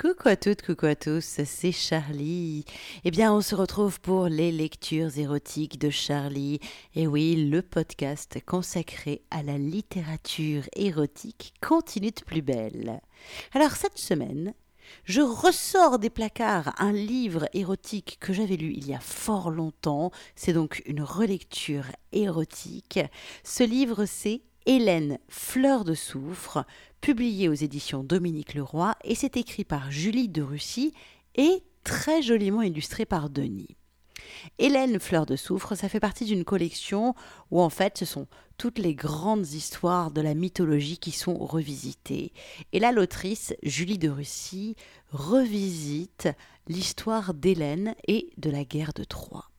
Coucou à toutes, coucou à tous, c'est Charlie. Eh bien, on se retrouve pour les lectures érotiques de Charlie. Et oui, le podcast consacré à la littérature érotique continue de plus belle. Alors, cette semaine, je ressors des placards un livre érotique que j'avais lu il y a fort longtemps. C'est donc une relecture érotique. Ce livre, c'est Hélène Fleur de Soufre, publié aux éditions Dominique Leroy, et c'est écrit par Julie de Russie et très joliment illustré par Denis. Hélène Fleur de Soufre, ça fait partie d'une collection où en fait ce sont toutes les grandes histoires de la mythologie qui sont revisitées. Et là, l'autrice Julie de Russie revisite l'histoire d'Hélène et de la guerre de Troie.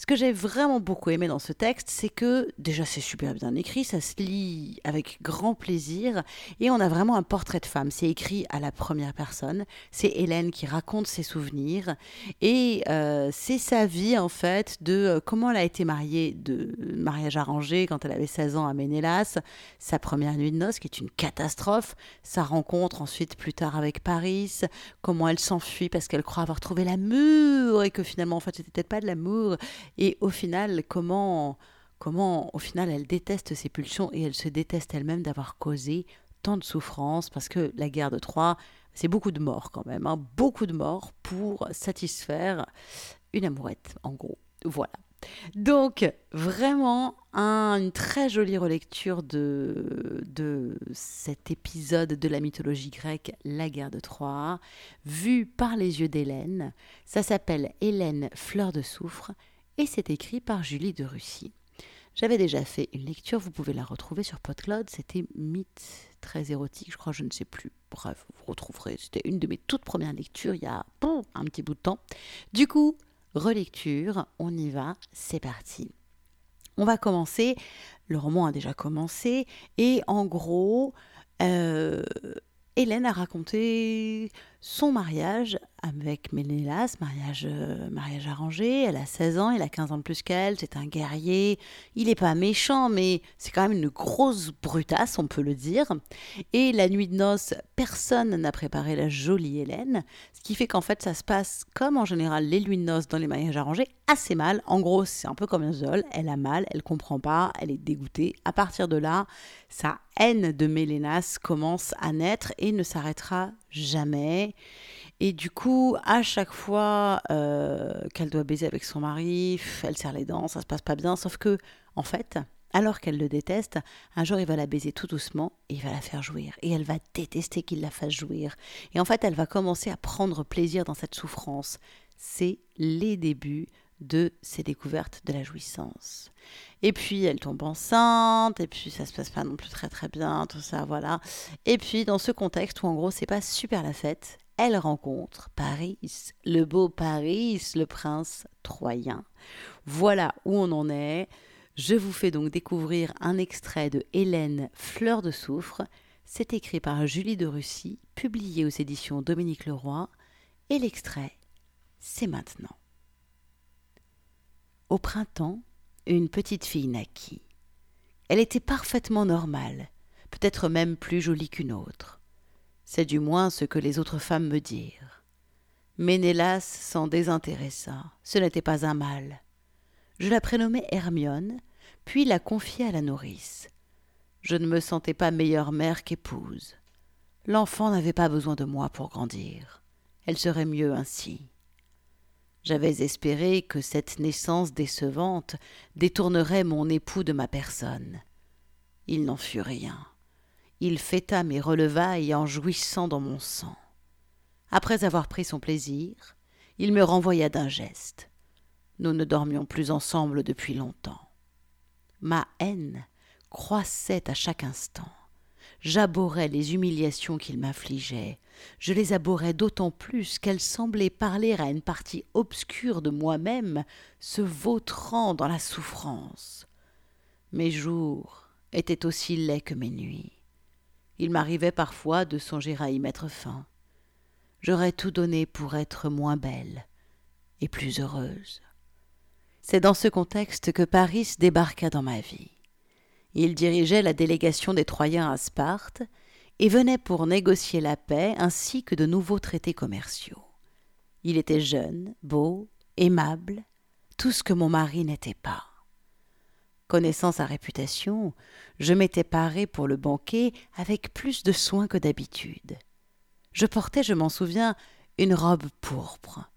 Ce que j'ai vraiment beaucoup aimé dans ce texte, c'est que déjà c'est super bien écrit, ça se lit avec grand plaisir et on a vraiment un portrait de femme. C'est écrit à la première personne, c'est Hélène qui raconte ses souvenirs et euh, c'est sa vie en fait de euh, comment elle a été mariée, de mariage arrangé quand elle avait 16 ans à Ménélas, sa première nuit de noces qui est une catastrophe, sa rencontre ensuite plus tard avec Paris, comment elle s'enfuit parce qu'elle croit avoir trouvé l'amour et que finalement en fait c'était peut-être pas de l'amour et au final, comment, comment au final elle déteste ses pulsions et elle se déteste elle-même d'avoir causé tant de souffrances parce que la guerre de Troie, c'est beaucoup de morts quand même, hein, beaucoup de morts pour satisfaire une amourette, en gros. Voilà. Donc, vraiment, une très jolie relecture de, de cet épisode de la mythologie grecque, la guerre de Troie, vue par les yeux d'Hélène. Ça s'appelle Hélène Fleur de Soufre et c'est écrit par Julie de Russie. J'avais déjà fait une lecture, vous pouvez la retrouver sur PodCloud, c'était Mythe très érotique, je crois, je ne sais plus. Bref, vous retrouverez, c'était une de mes toutes premières lectures il y a un petit bout de temps. Du coup, relecture, on y va, c'est parti. On va commencer, le roman a déjà commencé, et en gros, euh, Hélène a raconté son mariage avec Ménélas, mariage, euh, mariage arrangé. Elle a 16 ans, il a 15 ans de plus qu'elle, c'est un guerrier. Il n'est pas méchant, mais c'est quand même une grosse brutasse, on peut le dire. Et la nuit de noces, personne n'a préparé la jolie Hélène, ce qui fait qu'en fait ça se passe comme en général les nuits de noces dans les mariages arrangés, assez mal. En gros, c'est un peu comme un zol, elle a mal, elle comprend pas, elle est dégoûtée. À partir de là, sa haine de Mélénas commence à naître et ne s'arrêtera jamais. Et du coup, à chaque fois euh, qu'elle doit baiser avec son mari, elle serre les dents, ça se passe pas bien. Sauf que, en fait, alors qu'elle le déteste, un jour il va la baiser tout doucement et il va la faire jouir. Et elle va détester qu'il la fasse jouir. Et en fait, elle va commencer à prendre plaisir dans cette souffrance. C'est les débuts de ses découvertes de la jouissance. Et puis elle tombe enceinte, et puis ça se passe pas non plus très très bien, tout ça, voilà. Et puis dans ce contexte où en gros c'est pas super la fête, elle rencontre Paris, le beau Paris, le prince troyen. Voilà où on en est. Je vous fais donc découvrir un extrait de Hélène Fleur de Soufre. C'est écrit par Julie de Russie, publié aux éditions Dominique Leroy, et l'extrait, c'est maintenant. Au printemps, une petite fille naquit. Elle était parfaitement normale, peut-être même plus jolie qu'une autre. C'est du moins ce que les autres femmes me dirent. Ménélas s'en désintéressa. Ce n'était pas un mal. Je la prénommai Hermione, puis la confiai à la nourrice. Je ne me sentais pas meilleure mère qu'épouse. L'enfant n'avait pas besoin de moi pour grandir. Elle serait mieux ainsi. J'avais espéré que cette naissance décevante détournerait mon époux de ma personne. Il n'en fut rien. Il fêta mes relevailles en jouissant dans mon sang. Après avoir pris son plaisir, il me renvoya d'un geste. Nous ne dormions plus ensemble depuis longtemps. Ma haine croissait à chaque instant. J'abhorrais les humiliations qu'il m'infligeait. Je les abhorrais d'autant plus qu'elles semblaient parler à une partie obscure de moi-même, se vautrant dans la souffrance. Mes jours étaient aussi laids que mes nuits. Il m'arrivait parfois de songer à y mettre fin. J'aurais tout donné pour être moins belle et plus heureuse. C'est dans ce contexte que Paris débarqua dans ma vie. Il dirigeait la délégation des Troyens à Sparte, et venait pour négocier la paix ainsi que de nouveaux traités commerciaux. Il était jeune, beau, aimable, tout ce que mon mari n'était pas. Connaissant sa réputation, je m'étais paré pour le banquet avec plus de soin que d'habitude. Je portais, je m'en souviens, une robe pourpre.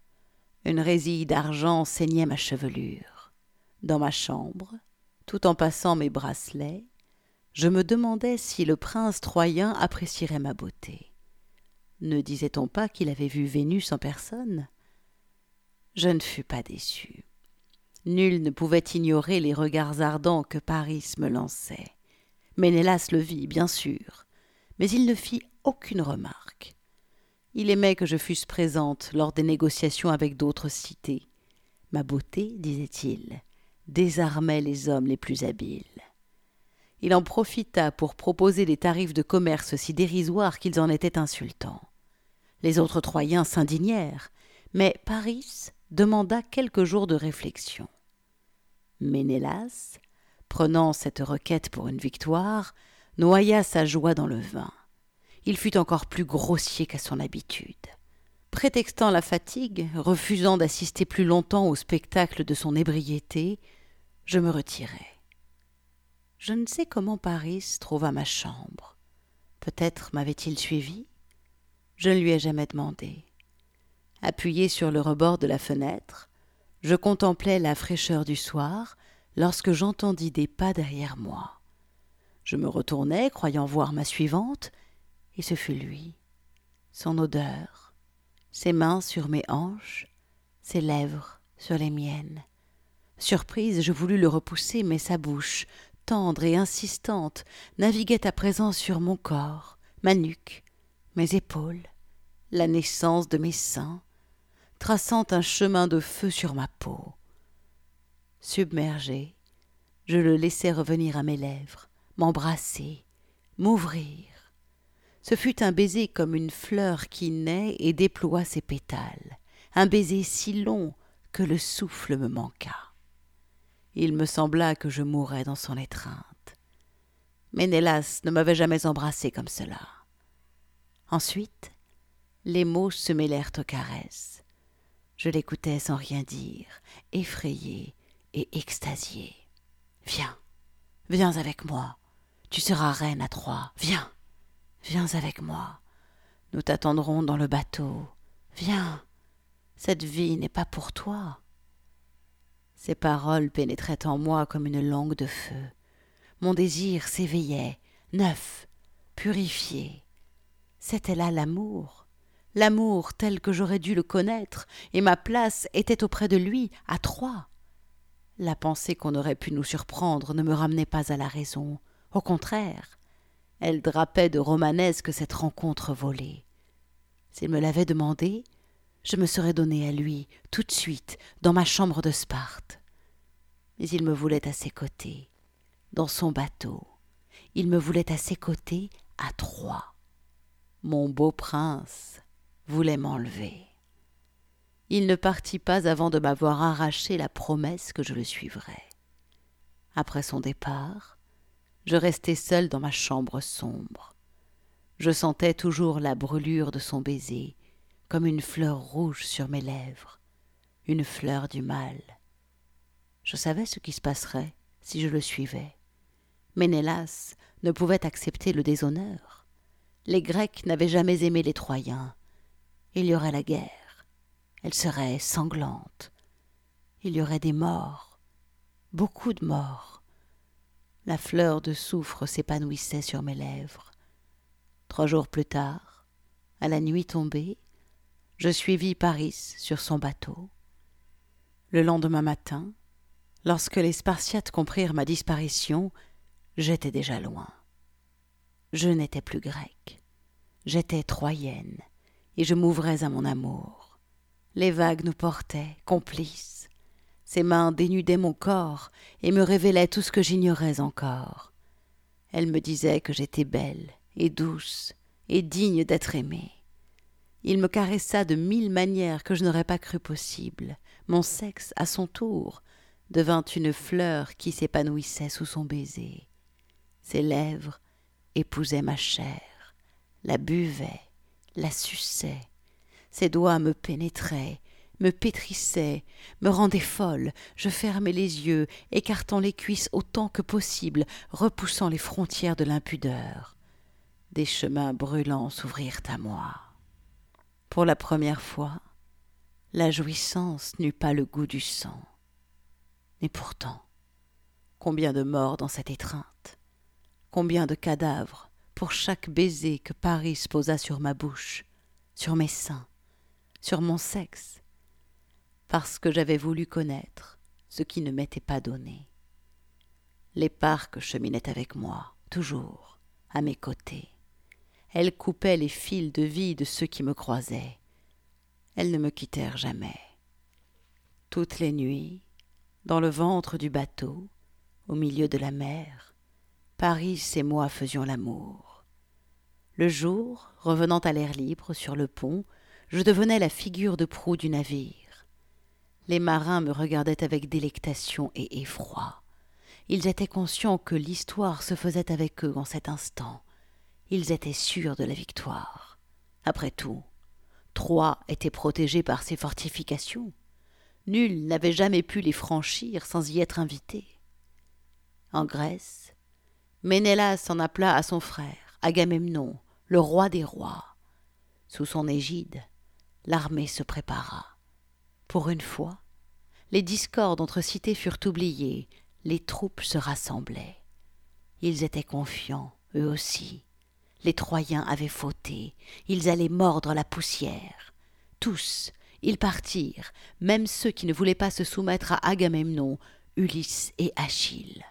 Une résille d'argent ceignait ma chevelure. Dans ma chambre, tout en passant mes bracelets, je me demandais si le prince troyen apprécierait ma beauté. Ne disait-on pas qu'il avait vu Vénus en personne? Je ne fus pas déçu. Nul ne pouvait ignorer les regards ardents que Paris me lançait. Ménélas le vit, bien sûr, mais il ne fit aucune remarque. Il aimait que je fusse présente lors des négociations avec d'autres cités. Ma beauté, disait-il, désarmait les hommes les plus habiles. Il en profita pour proposer des tarifs de commerce si dérisoires qu'ils en étaient insultants. Les autres Troyens s'indignèrent, mais Paris demanda quelques jours de réflexion. Ménélas, prenant cette requête pour une victoire, noya sa joie dans le vin. Il fut encore plus grossier qu'à son habitude. Prétextant la fatigue, refusant d'assister plus longtemps au spectacle de son ébriété, je me retirai. Je ne sais comment Paris trouva ma chambre. Peut-être m'avait-il suivi Je ne lui ai jamais demandé. Appuyé sur le rebord de la fenêtre, je contemplais la fraîcheur du soir lorsque j'entendis des pas derrière moi. Je me retournai, croyant voir ma suivante, et ce fut lui. Son odeur, ses mains sur mes hanches, ses lèvres sur les miennes. Surprise, je voulus le repousser, mais sa bouche, tendre et insistante, naviguait à présent sur mon corps, ma nuque, mes épaules, la naissance de mes seins, traçant un chemin de feu sur ma peau. Submergé, je le laissai revenir à mes lèvres, m'embrasser, m'ouvrir. Ce fut un baiser comme une fleur qui naît et déploie ses pétales, un baiser si long que le souffle me manqua. Il me sembla que je mourais dans son étreinte. Ménélas ne m'avait jamais embrassé comme cela. Ensuite, les mots se mêlèrent aux caresses. Je l'écoutais sans rien dire, effrayé et extasié. Viens, viens avec moi. Tu seras reine à Troie. Viens, viens avec moi. Nous t'attendrons dans le bateau. Viens, cette vie n'est pas pour toi. Ces paroles pénétraient en moi comme une langue de feu. Mon désir s'éveillait, neuf, purifié. C'était là l'amour l'amour tel que j'aurais dû le connaître, et ma place était auprès de lui, à Troyes. La pensée qu'on aurait pu nous surprendre ne me ramenait pas à la raison. Au contraire, elle drapait de romanesque cette rencontre volée. S'il me l'avait demandé, je me serais donné à lui, tout de suite, dans ma chambre de Sparte. Mais il me voulait à ses côtés, dans son bateau. Il me voulait à ses côtés, à Troyes. Mon beau prince, voulait m'enlever. Il ne partit pas avant de m'avoir arraché la promesse que je le suivrais. Après son départ, je restai seul dans ma chambre sombre. Je sentais toujours la brûlure de son baiser, comme une fleur rouge sur mes lèvres, une fleur du mal. Je savais ce qui se passerait si je le suivais. Ménélas ne pouvait accepter le déshonneur. Les Grecs n'avaient jamais aimé les Troyens, il y aurait la guerre. Elle serait sanglante. Il y aurait des morts, beaucoup de morts. La fleur de soufre s'épanouissait sur mes lèvres. Trois jours plus tard, à la nuit tombée, je suivis Paris sur son bateau. Le lendemain matin, lorsque les Spartiates comprirent ma disparition, j'étais déjà loin. Je n'étais plus grecque, j'étais troyenne, et je m'ouvrais à mon amour. Les vagues nous portaient, complices. Ses mains dénudaient mon corps et me révélaient tout ce que j'ignorais encore. Elle me disait que j'étais belle et douce et digne d'être aimée. Il me caressa de mille manières que je n'aurais pas cru possible. Mon sexe, à son tour, devint une fleur qui s'épanouissait sous son baiser. Ses lèvres épousaient ma chair, la buvait, la suçait. Ses doigts me pénétraient, me pétrissaient, me rendaient folle. Je fermais les yeux, écartant les cuisses autant que possible, repoussant les frontières de l'impudeur. Des chemins brûlants s'ouvrirent à moi. Pour la première fois, la jouissance n'eut pas le goût du sang. Et pourtant, combien de morts dans cette étreinte, combien de cadavres pour chaque baiser que Paris posa sur ma bouche, sur mes seins, sur mon sexe, parce que j'avais voulu connaître ce qui ne m'était pas donné. Les parcs cheminaient avec moi, toujours, à mes côtés. Elles coupaient les fils de vie de ceux qui me croisaient. Elles ne me quittèrent jamais. Toutes les nuits, dans le ventre du bateau, au milieu de la mer, Paris et moi faisions l'amour. Le jour, revenant à l'air libre sur le pont, je devenais la figure de proue du navire. Les marins me regardaient avec délectation et effroi. Ils étaient conscients que l'histoire se faisait avec eux en cet instant. Ils étaient sûrs de la victoire. Après tout, Troie était protégée par ses fortifications. Nul n'avait jamais pu les franchir sans y être invité. En Grèce, Ménélas en appela à son frère, Agamemnon, le roi des rois. Sous son égide, l'armée se prépara. Pour une fois, les discordes entre cités furent oubliées, les troupes se rassemblaient. Ils étaient confiants, eux aussi. Les Troyens avaient fauté, ils allaient mordre la poussière. Tous, ils partirent, même ceux qui ne voulaient pas se soumettre à Agamemnon, Ulysse et Achille.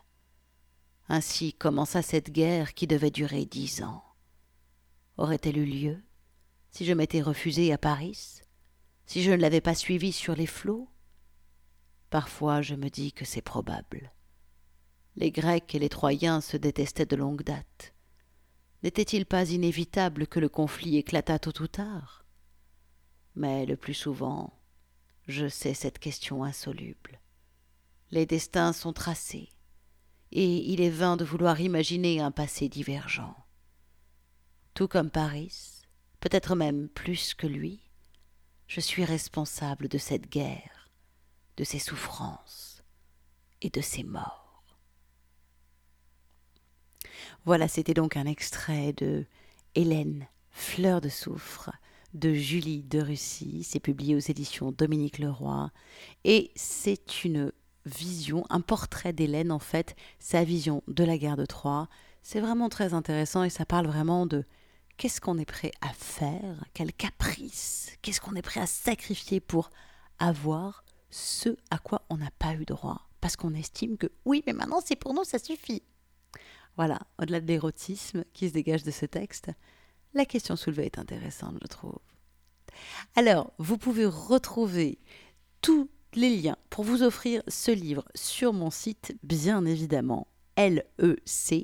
Ainsi commença cette guerre qui devait durer dix ans. Aurait-elle eu lieu si je m'étais refusé à Paris, si je ne l'avais pas suivi sur les flots Parfois je me dis que c'est probable. Les Grecs et les Troyens se détestaient de longue date. N'était-il pas inévitable que le conflit éclatât tôt ou tard? Mais le plus souvent, je sais cette question insoluble. Les destins sont tracés, et il est vain de vouloir imaginer un passé divergent. Tout comme Paris, peut-être même plus que lui, je suis responsable de cette guerre, de ses souffrances et de ses morts. Voilà, c'était donc un extrait de Hélène, fleur de soufre, de Julie de Russie. C'est publié aux éditions Dominique Leroy. Et c'est une vision, un portrait d'Hélène en fait, sa vision de la guerre de Troie. C'est vraiment très intéressant et ça parle vraiment de qu'est-ce qu'on est prêt à faire, quel caprice, qu'est-ce qu'on est prêt à sacrifier pour avoir ce à quoi on n'a pas eu droit? Parce qu'on estime que oui, mais maintenant c'est pour nous, ça suffit. Voilà, au-delà de l'érotisme qui se dégage de ce texte, la question soulevée est intéressante, je trouve. Alors, vous pouvez retrouver tous les liens pour vous offrir ce livre sur mon site, bien évidemment, lec.charlie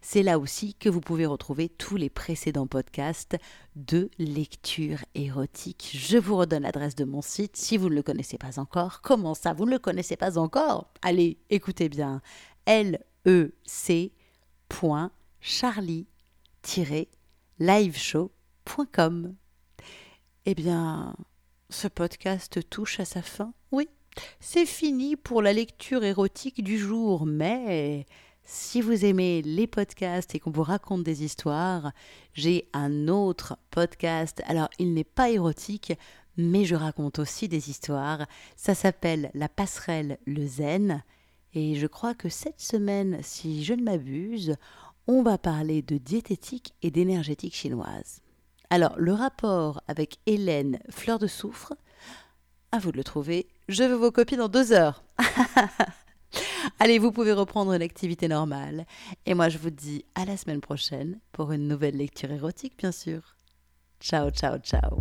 C'est là aussi que vous pouvez retrouver tous les précédents podcasts de lecture érotique. Je vous redonne l'adresse de mon site si vous ne le connaissez pas encore. Comment ça, vous ne le connaissez pas encore? Allez, écoutez bien. lec charlie-liveshow.com. Eh bien, ce podcast touche à sa fin? Oui, c'est fini pour la lecture érotique du jour, mais si vous aimez les podcasts et qu'on vous raconte des histoires, j'ai un autre podcast. Alors, il n'est pas érotique, mais je raconte aussi des histoires. Ça s'appelle La passerelle le zen. Et je crois que cette semaine, si je ne m'abuse, on va parler de diététique et d'énergétique chinoise. Alors, le rapport avec Hélène Fleur de Soufre, à vous de le trouver. Je veux vos copies dans deux heures. Allez, vous pouvez reprendre l'activité normale. Et moi, je vous dis à la semaine prochaine pour une nouvelle lecture érotique, bien sûr. Ciao, ciao, ciao.